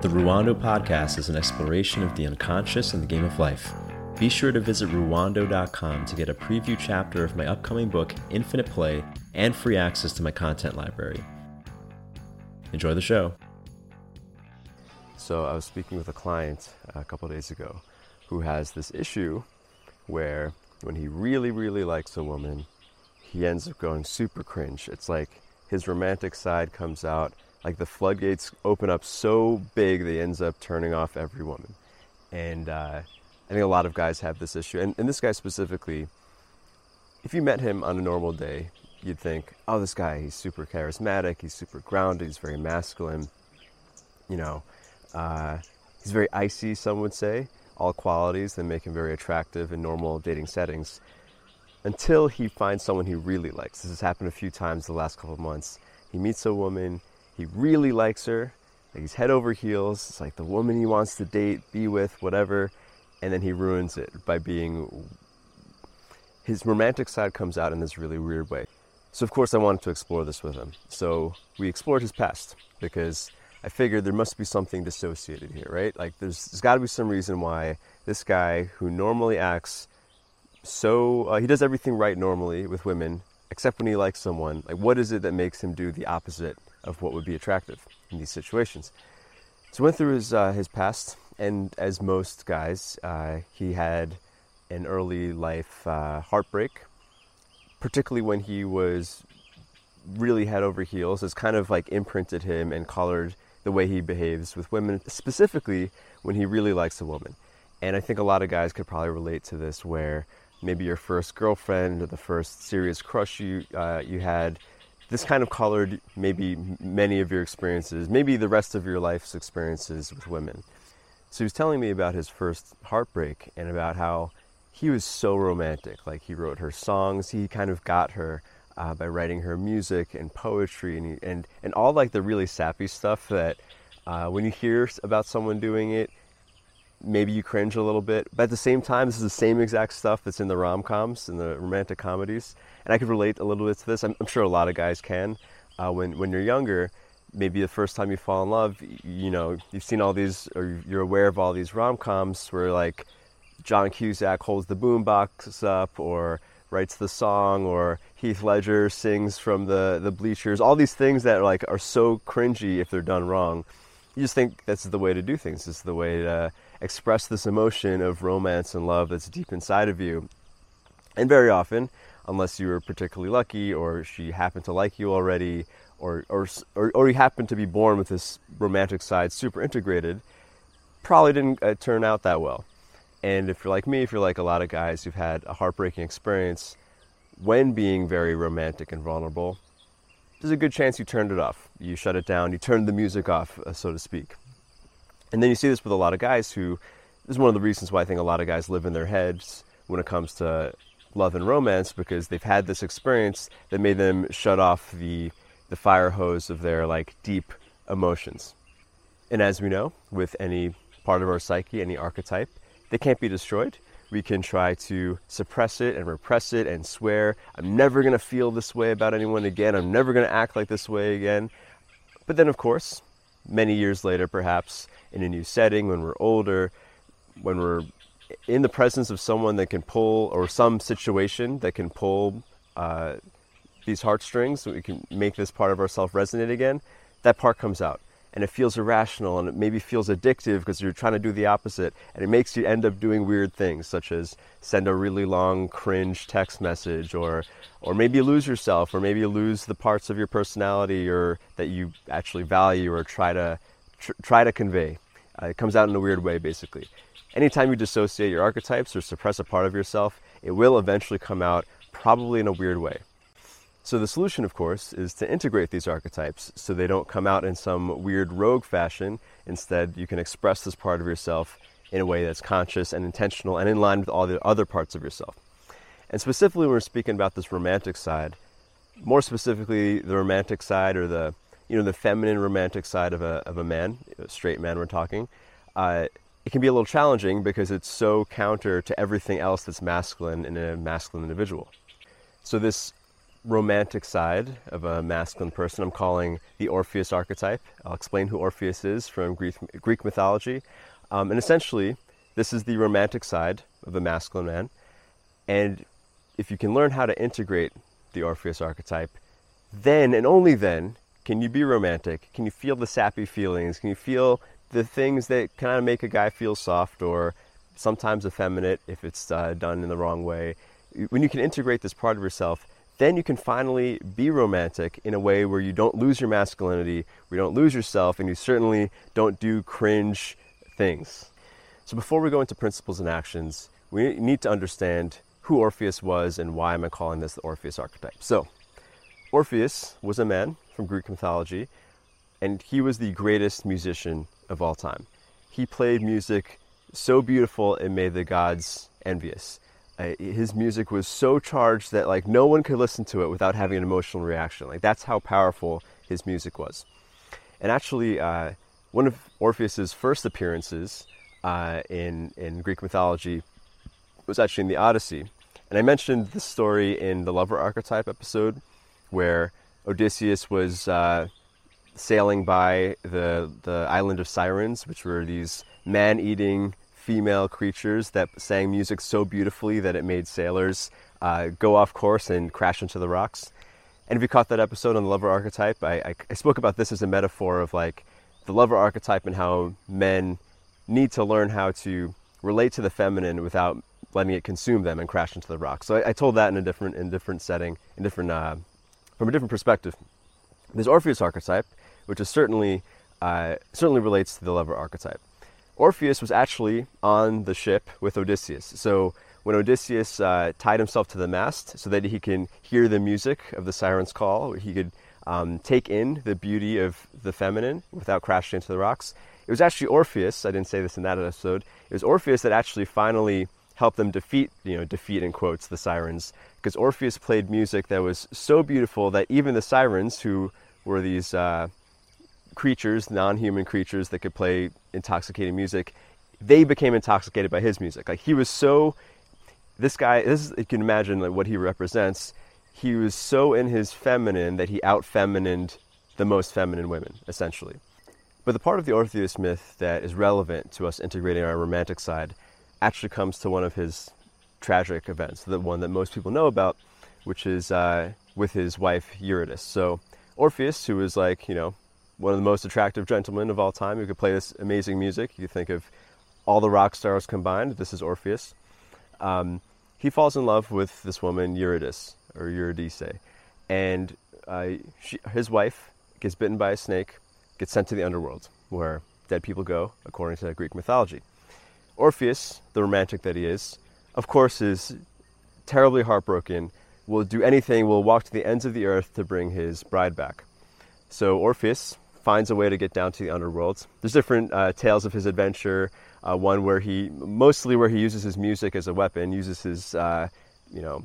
The Ruwando podcast is an exploration of the unconscious and the game of life. Be sure to visit ruwando.com to get a preview chapter of my upcoming book, Infinite Play, and free access to my content library. Enjoy the show. So, I was speaking with a client a couple days ago who has this issue where when he really, really likes a woman, he ends up going super cringe. It's like his romantic side comes out, like the floodgates open up so big they ends up turning off every woman. And uh, I think a lot of guys have this issue. And, and this guy specifically, if you met him on a normal day, you'd think, oh, this guy, he's super charismatic, he's super grounded, he's very masculine. You know, uh, he's very icy, some would say. All qualities that make him very attractive in normal dating settings until he finds someone he really likes. This has happened a few times the last couple of months. He meets a woman, he really likes her, like he's head over heels. It's like the woman he wants to date, be with, whatever, and then he ruins it by being. His romantic side comes out in this really weird way. So, of course, I wanted to explore this with him. So, we explored his past because I figured there must be something dissociated here, right? Like, there's, there's got to be some reason why this guy who normally acts so uh, he does everything right normally with women, except when he likes someone. Like, what is it that makes him do the opposite of what would be attractive in these situations? So, went through his uh, his past, and as most guys, uh, he had an early life uh, heartbreak, particularly when he was really head over heels. It's kind of like imprinted him and colored the way he behaves with women, specifically when he really likes a woman. And I think a lot of guys could probably relate to this, where maybe your first girlfriend or the first serious crush you uh, you had. This kind of colored maybe many of your experiences, maybe the rest of your life's experiences with women. So he was telling me about his first heartbreak and about how he was so romantic. Like he wrote her songs, he kind of got her uh, by writing her music and poetry and, he, and and all like the really sappy stuff that uh, when you hear about someone doing it, maybe you cringe a little bit. But at the same time, this is the same exact stuff that's in the rom coms and the romantic comedies. And I could relate a little bit to this. I'm, I'm sure a lot of guys can. Uh, when, when you're younger, maybe the first time you fall in love, you know, you've seen all these, or you're aware of all these rom coms where like John Cusack holds the boombox up or writes the song or Heath Ledger sings from the, the bleachers. All these things that like are so cringy if they're done wrong. You just think that's the way to do things. This is the way to express this emotion of romance and love that's deep inside of you. And very often, unless you were particularly lucky or she happened to like you already or, or, or, or you happen to be born with this romantic side super integrated, probably didn't uh, turn out that well. And if you're like me, if you're like a lot of guys who've had a heartbreaking experience when being very romantic and vulnerable, there's a good chance you turned it off. You shut it down, you turned the music off, uh, so to speak. And then you see this with a lot of guys who, this is one of the reasons why I think a lot of guys live in their heads when it comes to love and romance because they've had this experience that made them shut off the, the fire hose of their like deep emotions. And as we know, with any part of our psyche, any archetype, they can't be destroyed. We can try to suppress it and repress it and swear, I'm never to feel this way about anyone again. I'm never to act like this way again. But then, of course, many years later, perhaps, in a new setting, when we're older, when we're in the presence of someone that can pull, or some situation that can pull uh, these heartstrings, so we can make this part of ourselves resonate again, that part comes out. And it feels irrational and it maybe feels addictive because you're trying to do the opposite. And it makes you end up doing weird things, such as send a really long, cringe text message, or, or maybe lose yourself, or maybe lose the parts of your personality or that you actually value or try to tr- try to convey. Uh, it comes out in a weird way, basically. Anytime you dissociate your archetypes or suppress a part of yourself, it will eventually come out, probably in a weird way. So, the solution, of course, is to integrate these archetypes so they don't come out in some weird rogue fashion. Instead, you can express this part of yourself in a way that's conscious and intentional and in line with all the other parts of yourself. And specifically, when we're speaking about this romantic side, more specifically, the romantic side or the you know, the feminine romantic side of a, of a man, a straight man we're talking, uh, it can be a little challenging because it's so counter to everything else that's masculine in a masculine individual. So this romantic side of a masculine person I'm calling the Orpheus archetype. I'll explain who Orpheus is from Greek, Greek mythology. Um, and essentially, this is the romantic side of a masculine man. And if you can learn how to integrate the Orpheus archetype, then and only then can you be romantic. Can you feel the sappy feelings? Can you feel the things that kind of make a guy feel soft or sometimes effeminate if it's uh, done in the wrong way? When you can integrate this part of yourself, then you can finally be romantic in a way where you don't lose your masculinity, where you don't lose yourself, and you certainly don't do cringe things. So before we go into principles and actions, we need to understand who Orpheus was and why am I calling this the Orpheus archetype. So, Orpheus was a man from Greek mythology, and he was the greatest musician of all time. He played music so beautiful it made the gods envious his music was so charged that like no one could listen to it without having an emotional reaction. Like that's how powerful his music was. And actually, uh, one of Orpheus's first appearances uh, in in Greek mythology was actually in the Odyssey. And I mentioned this story in the lover archetype episode, where Odysseus was uh, sailing by the the island of Sirens, which were these man-eating female creatures that sang music so beautifully that it made sailors uh, go off course and crash into the rocks. And if you caught that episode on the lover archetype, I, I, I spoke about this as a metaphor of like the lover archetype and how men need to learn how to relate to the feminine without letting it consume them and crash into the rocks. So I, I told that in a different, in different setting, in different, uh, from a different perspective. There's Orpheus archetype, which is certainly, uh, certainly relates to the lover archetype. Orpheus was actually on the ship with Odysseus. So when Odysseus uh, tied himself to the mast so that he can hear the music of the siren's call, he could um, take in the beauty of the feminine without crashing into the rocks. It was actually Orpheus, I didn't say this in that episode, it was Orpheus that actually finally helped them defeat, you know, defeat in quotes, the sirens, because Orpheus played music that was so beautiful that even the sirens, who were these uh, creatures, non-human creatures that could play intoxicating music, they became intoxicated by his music. Like he was so, this guy, this is, you can imagine like what he represents. He was so in his feminine that he out feminined the most feminine women, essentially. But the part of the Orpheus myth that is relevant to us integrating our romantic side actually comes to one of his tragic events, the one that most people know about, which is uh, with his wife Eurydice. So Orpheus, who was like, you know, one of the most attractive gentlemen of all time who could play this amazing music. You think of all the rock stars combined. This is Orpheus. Um, he falls in love with this woman, Eurydice, or Eurydice. And uh, she, his wife gets bitten by a snake, gets sent to the underworld, where dead people go, according to Greek mythology. Orpheus, the romantic that he is, of course, is terribly heartbroken, will do anything, will walk to the ends of the earth to bring his bride back. So Orpheus finds a way to get down to the underworld. There's different uh, tales of his adventure. Uh, one where he, mostly where he uses his music as a weapon, uses his, uh, you know,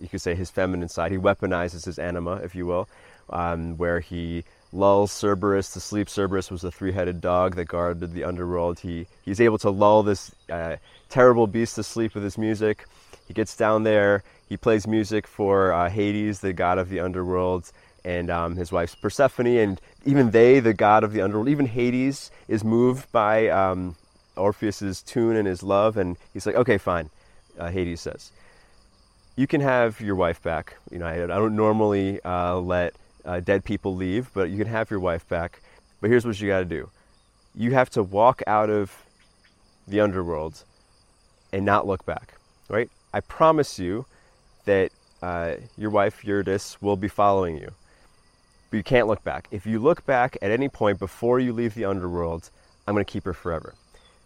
you could say his feminine side. He weaponizes his anima, if you will, um, where he lulls Cerberus to sleep. Cerberus was the three-headed dog that guarded the underworld. He he's able to lull this uh, terrible beast to sleep with his music. He gets down there. He plays music for uh, Hades, the god of the underworld and um, his wife's Persephone, and even they, the god of the underworld, even Hades is moved by um, Orpheus's tune and his love, and he's like, okay, fine. Uh, Hades says, you can have your wife back. You know, I, I don't normally uh, let uh, dead people leave, but you can have your wife back. But here's what you got to do: you have to walk out of the underworld and not look back. Right? I promise you that uh, your wife Eurydice will be following you but you can't look back. If you look back at any point before you leave the underworld, I'm going to keep her forever.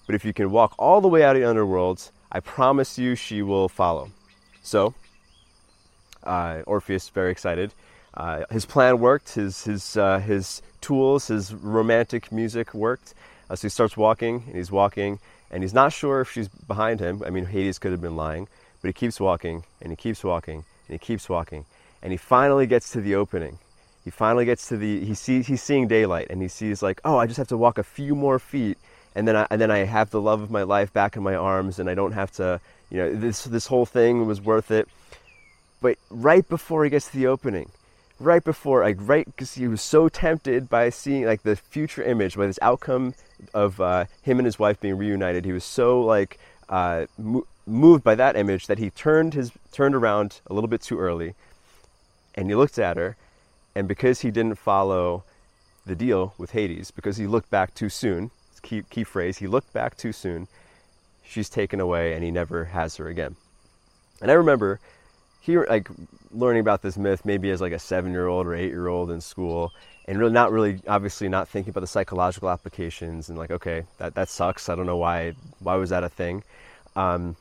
But if you can walk all the way out of the underworld, I promise you she will follow. So, uh, Orpheus is very excited. Uh, his plan worked. His his uh, his tools, his romantic music worked. Uh, so he starts walking, and he's walking, and he's not sure if she's behind him. I mean, Hades could have been lying, but he keeps walking, and he keeps walking, and he keeps walking, and he finally gets to the opening he finally gets to the he sees he's seeing daylight and he sees like oh i just have to walk a few more feet and then I, and then I have the love of my life back in my arms and I don't have to you know this this whole thing was worth it. But right before he gets to the opening, right before, like right, because he was so tempted by seeing like the future image, by this outcome of uh, him and his wife being reunited, he was so like uh, mo- moved by that image that he turned his turned around a little bit too early, and he looked at her, and because he didn't follow the deal with Hades, because he looked back too soon, key key phrase, he looked back too soon. She's taken away, and he never has her again. And I remember here like learning about this myth maybe as like a seven year old or eight year old in school and really not really obviously not thinking about the psychological applications and like okay that, that sucks i don't know why why was that a thing um,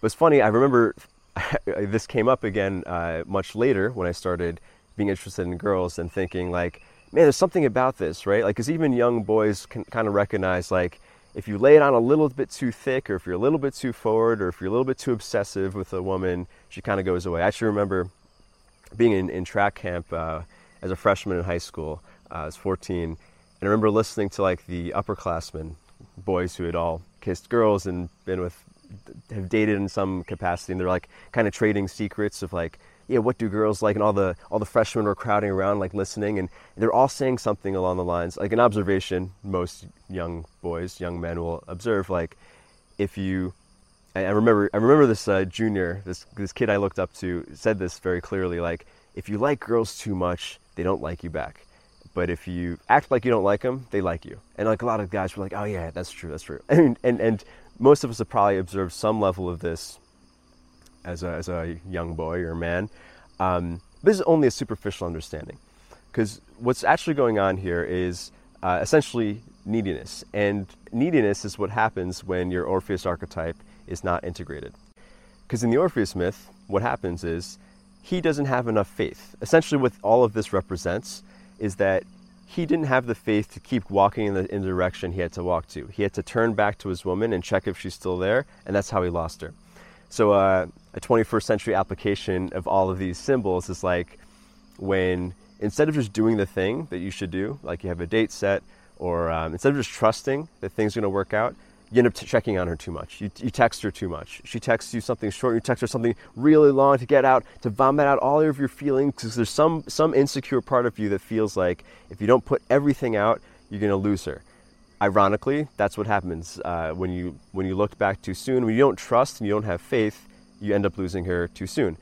but it's funny i remember this came up again uh, much later when i started being interested in girls and thinking like man there's something about this right like because even young boys can kind of recognize like if you lay it on a little bit too thick, or if you're a little bit too forward, or if you're a little bit too obsessive with a woman, she kind of goes away. I actually remember being in, in track camp uh, as a freshman in high school. Uh, I was 14, and I remember listening to like the upperclassmen, boys who had all kissed girls and been with, have dated in some capacity, and they're like kind of trading secrets of like yeah, what do girls like? And all the all the freshmen were crowding around, like listening, and they're all saying something along the lines, like an observation. Most young boys, young men will observe, like if you. I remember, I remember this uh, junior, this this kid I looked up to, said this very clearly. Like, if you like girls too much, they don't like you back. But if you act like you don't like them, they like you. And like a lot of guys were like, "Oh yeah, that's true, that's true." And and, and most of us have probably observed some level of this as a, as a young boy or man. Um, this is only a superficial understanding because what's actually going on here is uh, essentially neediness. And neediness is what happens when your Orpheus archetype is not integrated. Because in the Orpheus myth, what happens is he doesn't have enough faith. Essentially, what all of this represents is that he didn't have the faith to keep walking in the, in the direction he had to walk to. He had to turn back to his woman and check if she's still there, and that's how he lost her. So uh, a 21st century application of all of these symbols is like when instead of just doing the thing that you should do, like you have a date set, or um, instead of just trusting that things are going to work out, you end up t- checking on her too much. You, you text her too much. She texts you something short, you text her something really long to get out, to vomit out all of your feelings, because there's some, some insecure part of you that feels like if you don't put everything out, you're going to lose her ironically, that's what happens uh, when you when you look back too soon. When you don't trust and you don't have faith, you end up losing her too soon.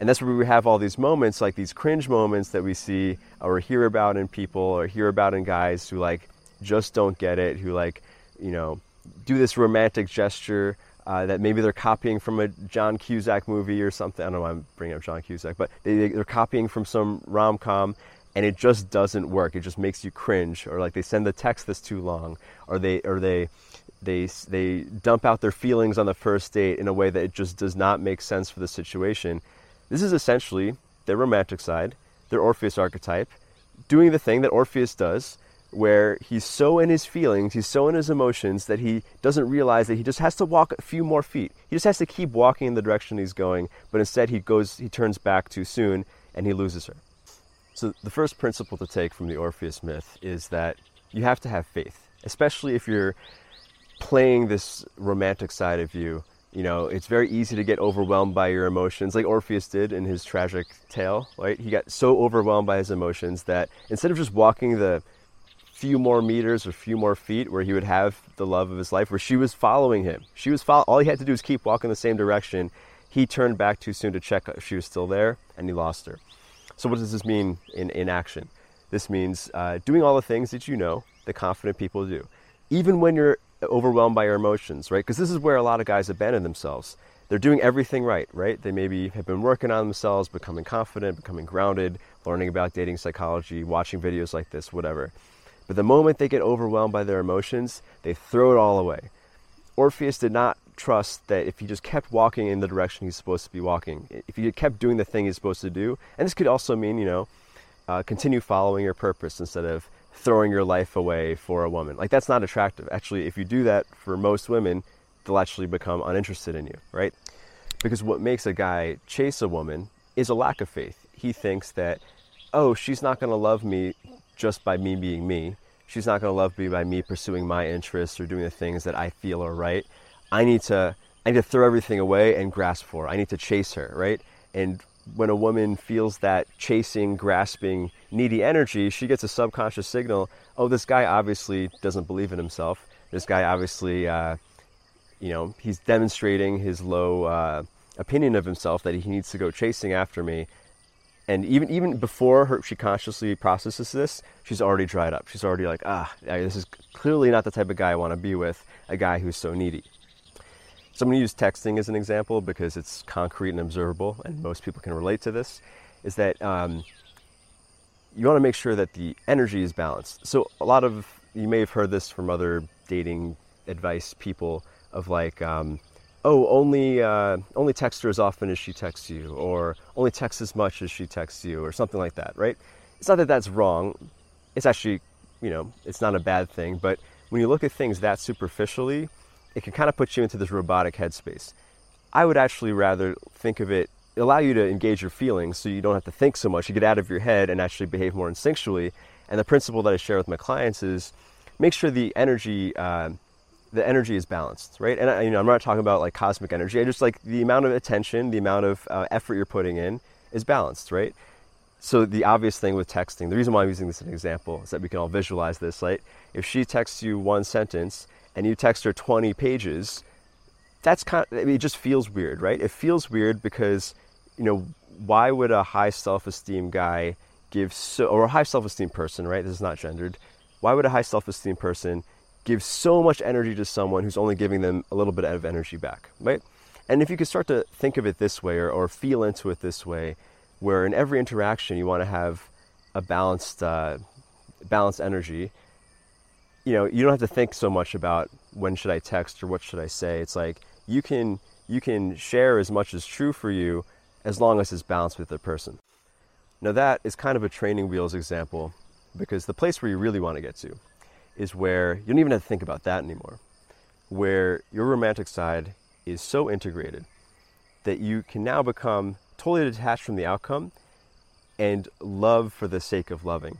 And that's where we have all these moments, like these cringe moments that we see or hear about in people or hear about in guys who like just don't get it, who like, you know, do this romantic gesture uh, that maybe they're copying from a John Cusack movie or something. I don't know why I'm bringing up John Cusack, but they, they're copying from some rom com and it just doesn't work. It just makes you cringe, or like they send the text that's too long, or they or they they they dump out their feelings on the first date in a way that it just does not make sense for the situation. This is essentially their romantic side, their Orpheus archetype, doing the thing that Orpheus does, where he's so in his feelings, he's so in his emotions that he doesn't realize that he just has to walk a few more feet. He just has to keep walking in the direction he's going, but instead he goes he turns back too soon and he loses her. So, the first principle to take from the Orpheus myth is that you have to have faith, especially if you're playing this romantic side of you. You know, it's very easy to get overwhelmed by your emotions, like Orpheus did in his tragic tale, right? He got so overwhelmed by his emotions that instead of just walking the few more meters or few more feet where he would have the love of his life, where she was following him, she was follow- all he had to do was keep walking the same direction. He turned back too soon to check if she was still there, and he lost her. So, what does this mean in, in action? This means uh, doing all the things that you know that confident people do, even when you're overwhelmed by your emotions, right? Because this is where a lot of guys abandon themselves. They're doing everything right, right? They maybe have been working on themselves, becoming confident, becoming grounded, learning about dating psychology, watching videos like this, whatever. But the moment they get overwhelmed by their emotions, they throw it all away. Orpheus did not trust that if he just kept walking in the direction he's supposed to be walking, if he kept doing the thing he's supposed to do, and this could also mean, you know, uh, continue following your purpose instead of throwing your life away for a woman. Like, that's not attractive. Actually, if you do that for most women, they'll actually become uninterested in you, right? Because what makes a guy chase a woman is a lack of faith. He thinks that, oh, she's not going to love me just by me being me. She's not going to love me by me pursuing my interests or doing the things that I feel are right. I need to I need to throw everything away and grasp for her. I need to chase her, right? And when a woman feels that chasing, grasping, needy energy, she gets a subconscious signal oh, this guy obviously doesn't believe in himself. This guy obviously, uh, you know, he's demonstrating his low uh, opinion of himself that he needs to go chasing after me. And even even before her, she consciously processes this, she's already dried up. She's already like, ah, this is clearly not the type of guy I want to be with, a guy who's so needy. So I'm going to use texting as an example because it's concrete and observable, and most people can relate to this. Is that um, you want to make sure that the energy is balanced. So a lot of you may have heard this from other dating advice people of like, um, oh, only uh, only text her as often as she texts you, or only text as much as she texts you, or something like that, right? It's not that that's wrong. It's actually, you know, it's not a bad thing. But when you look at things that superficially, it can kind of put you into this robotic headspace. I would actually rather think of it, allow you to engage your feelings so you don't have to think so much. You get out of your head and actually behave more instinctually. And the principle that I share with my clients is make sure the energy, uh, the energy is balanced, right? And you know, I'm not talking about like cosmic energy. I just like the amount of attention, the amount of uh, effort you're putting in is balanced, right? So the obvious thing with texting, the reason why I'm using this as an example is that we can all visualize this, right? If she texts you one sentence and you text her 20 pages, that's kind of, it just feels weird, right? It feels weird because, you know, why would a high self esteem guy give so, or a high self esteem person, right? This is not gendered. Why would a high self esteem person give so much energy to someone who's only giving them a little bit of energy back, right? And if you could start to think of it this way or, or feel into it this way, where in every interaction you want to have a balanced, uh, balanced energy, you know, you don't have to think so much about when should I text or what should I say. It's like you can you can share as much as true for you as long as it's balanced with the person. Now that is kind of a training wheels example because the place where you really want to get to is where you don't even have to think about that anymore. Where your romantic side is so integrated that you can now become totally detached from the outcome and love for the sake of loving.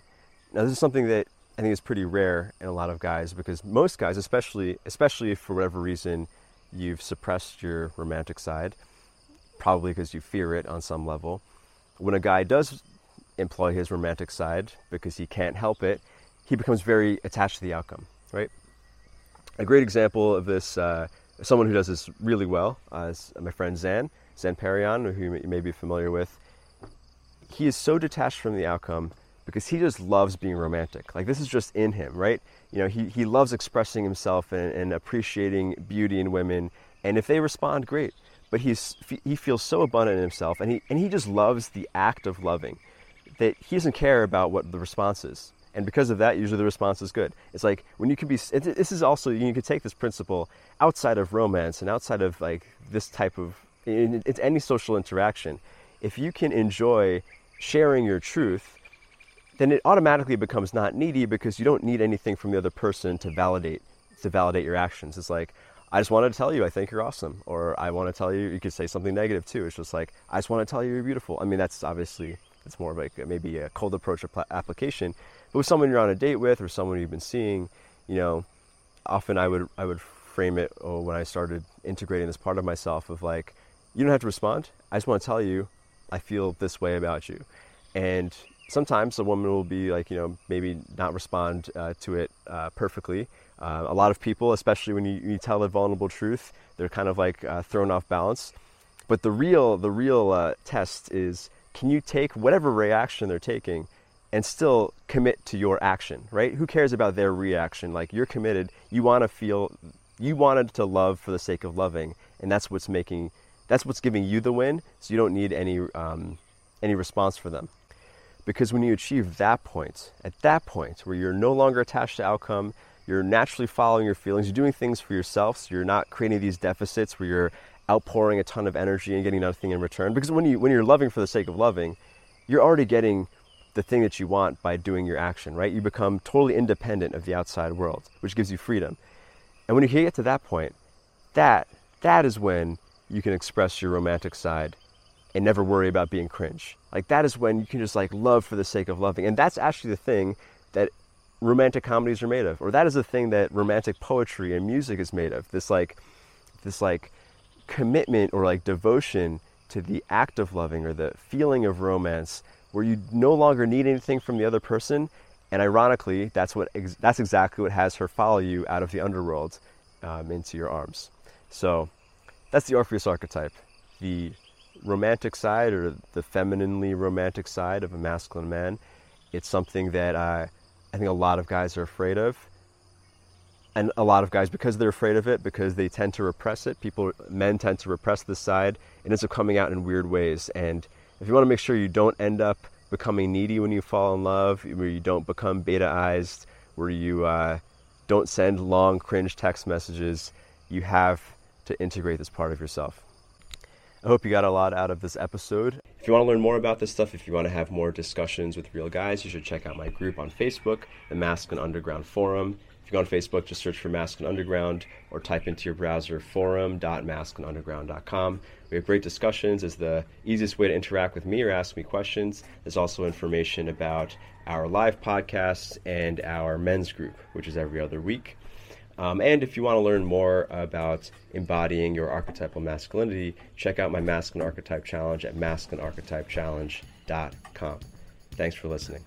Now, this is something that I think is pretty rare in a lot of guys because most guys, especially especially if for whatever reason you've suppressed your romantic side, probably because you fear it on some level. When a guy does employ his romantic side because he can't help it, he becomes very attached to the outcome, right? A great example of this, uh, someone who does this really well, uh, is my friend Zan, Zan Perrion, who you may be familiar with. He is so detached from the outcome because he just loves being romantic. Like this is just in him, right? You know, he, he loves expressing himself and, and appreciating beauty in women. And if they respond, great. But he's, he feels so abundant in himself and he, and he just loves the act of loving that he doesn't care about what the response is. And because of that, usually the response is good. It's like when you can be, this is also, you can take this principle outside of romance and outside of like this type of, it's any social interaction. If you can enjoy sharing your truth then it automatically becomes not needy because you don't need anything from the other person to validate to validate your actions. It's like I just wanted to tell you I think you're awesome, or I want to tell you. You could say something negative too. It's just like I just want to tell you you're beautiful. I mean, that's obviously it's more of like maybe a cold approach application. But with someone you're on a date with, or someone you've been seeing, you know, often I would I would frame it oh, when I started integrating this part of myself of like, you don't have to respond. I just want to tell you I feel this way about you, and sometimes a woman will be like, you know, maybe not respond uh, to it uh, perfectly. Uh, a lot of people, especially when you, you, tell a vulnerable truth, they're kind of like uh, thrown off balance. But the real, the real uh, test is can you take whatever reaction they're taking and still commit to your action, right? Who cares about their reaction? Like you're committed, you want to feel, you wanted to love for the sake of loving, and that's what's making, that's what's giving you the win. So you don't need any, um, any response for them. Because when you achieve that point, at that point where you're no longer attached to outcome, you're naturally following your feelings, you're doing things for yourself, so you're not creating these deficits where you're outpouring a ton of energy and getting nothing in return. Because when you when you're loving for the sake of loving, you're already getting the thing that you want by doing your action, right? You become totally independent of the outside world, which gives you freedom. And when you get to that point, that that is when you can express your romantic side and never worry about being cringe. Like that is when you can just like love for the sake of loving. And that's actually the thing that romantic comedies are made of. Or that is the thing that romantic poetry and music is made of. This like this like commitment or like devotion to the act of loving or the feeling of romance where you no longer need anything from the other person. And ironically, that's, what ex- that's exactly what has her follow you out of the underworld um, into your arms. So that's the Orpheus archetype. The romantic side or the femininely romantic side of a masculine man. It's something that I think a lot of guys are afraid of. And a lot of guys, because they're afraid of it, because they tend to repress it, people, men tend to repress this side, it ends up coming out in weird ways. And if you want to make sure you don't end up becoming needy when you fall in love, where you don't become beta-ized, where you uh, don't send long cringe text messages, you have to integrate this part of yourself. I hope you got a lot out of this episode. If you want to learn more about this stuff, if you want to have more discussions with real guys, you should check out my group on Facebook, the Masculine Underground Forum. If you go on Facebook, just search for Masculine Underground or type into your browser forum.masculineunderground.com. We have great discussions. It's the easiest way to interact with me or ask me questions. There's also information about our live podcasts and our men's group, which is every other week. Um, and if you want to learn more about embodying your archetypal masculinity, check out my Masculine Archetype Challenge at masculinearchetypechallenge.com. Thanks for listening.